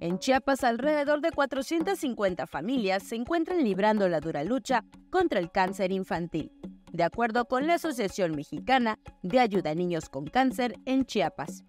En Chiapas, alrededor de 450 familias se encuentran librando la dura lucha contra el cáncer infantil, de acuerdo con la Asociación Mexicana de Ayuda a Niños con Cáncer en Chiapas.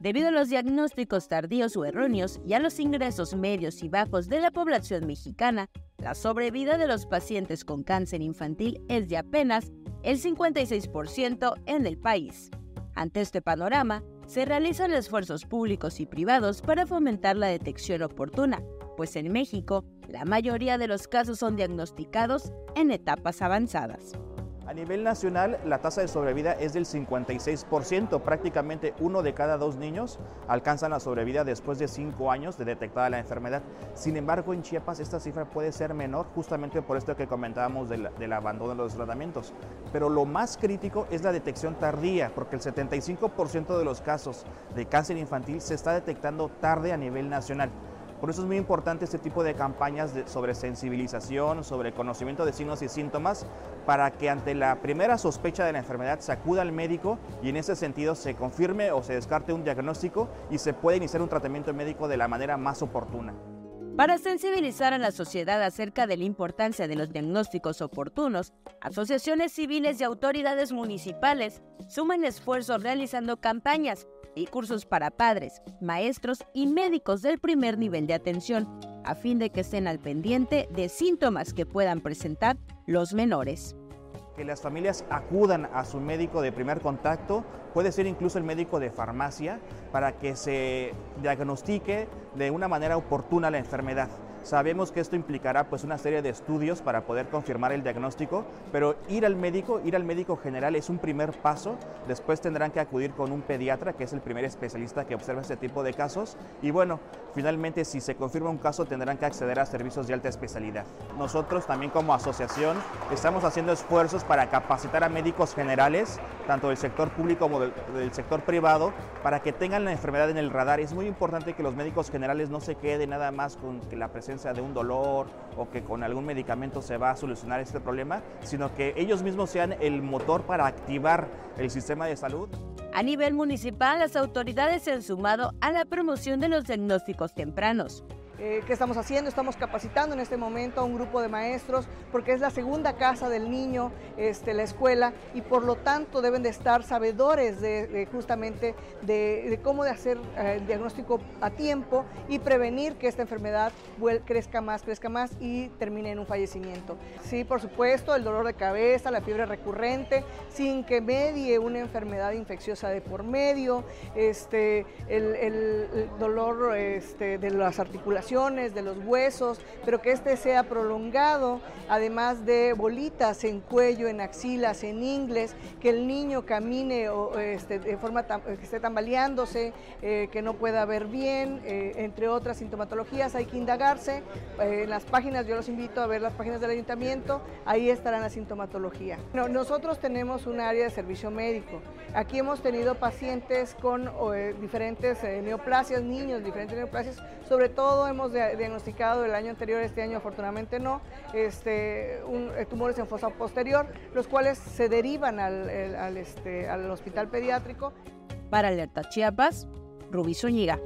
Debido a los diagnósticos tardíos o erróneos y a los ingresos medios y bajos de la población mexicana, la sobrevida de los pacientes con cáncer infantil es de apenas el 56% en el país. Ante este panorama, se realizan esfuerzos públicos y privados para fomentar la detección oportuna, pues en México la mayoría de los casos son diagnosticados en etapas avanzadas. A nivel nacional, la tasa de sobrevida es del 56%. Prácticamente uno de cada dos niños alcanzan la sobrevida después de cinco años de detectada la enfermedad. Sin embargo, en Chiapas esta cifra puede ser menor justamente por esto que comentábamos del, del abandono de los tratamientos. Pero lo más crítico es la detección tardía, porque el 75% de los casos de cáncer infantil se está detectando tarde a nivel nacional. Por eso es muy importante este tipo de campañas sobre sensibilización, sobre conocimiento de signos y síntomas, para que ante la primera sospecha de la enfermedad se acuda al médico y en ese sentido se confirme o se descarte un diagnóstico y se pueda iniciar un tratamiento médico de la manera más oportuna. Para sensibilizar a la sociedad acerca de la importancia de los diagnósticos oportunos, asociaciones civiles y autoridades municipales suman esfuerzos realizando campañas y cursos para padres, maestros y médicos del primer nivel de atención, a fin de que estén al pendiente de síntomas que puedan presentar los menores que las familias acudan a su médico de primer contacto, puede ser incluso el médico de farmacia, para que se diagnostique de una manera oportuna la enfermedad. Sabemos que esto implicará pues una serie de estudios para poder confirmar el diagnóstico, pero ir al médico, ir al médico general es un primer paso. Después tendrán que acudir con un pediatra, que es el primer especialista que observa este tipo de casos. Y bueno, finalmente si se confirma un caso tendrán que acceder a servicios de alta especialidad. Nosotros también como asociación estamos haciendo esfuerzos para capacitar a médicos generales, tanto del sector público como del, del sector privado, para que tengan la enfermedad en el radar. Es muy importante que los médicos generales no se queden nada más con que la presencia de un dolor o que con algún medicamento se va a solucionar este problema, sino que ellos mismos sean el motor para activar el sistema de salud. A nivel municipal, las autoridades se han sumado a la promoción de los diagnósticos tempranos. Eh, ¿Qué estamos haciendo? Estamos capacitando en este momento a un grupo de maestros porque es la segunda casa del niño, este, la escuela, y por lo tanto deben de estar sabedores de, justamente de, cómo de hacer eh, el diagnóstico a tiempo y prevenir que esta enfermedad crezca más, crezca más y termine en un fallecimiento. Sí, por supuesto, el dolor de cabeza, la fiebre recurrente, sin que medie una enfermedad infecciosa de por medio, este, el, dolor este, de las articulaciones de los huesos, pero que este sea prolongado, además de bolitas en cuello, en axilas, en ingles, que el niño camine o, este, de forma que esté tambaleándose, eh, que no pueda ver bien, eh, entre otras sintomatologías, hay que indagarse. Eh, en las páginas, yo los invito a ver las páginas del ayuntamiento, ahí estará la sintomatología. nosotros tenemos un área de servicio médico. Aquí hemos tenido pacientes con diferentes neoplasias, niños, diferentes neoplasias, sobre todo hemos diagnosticado el año anterior, este año afortunadamente no, este, eh, tumores en fosa posterior, los cuales se derivan al, este, al hospital pediátrico. Para Alerta Chiapas, Rubí Zúñiga.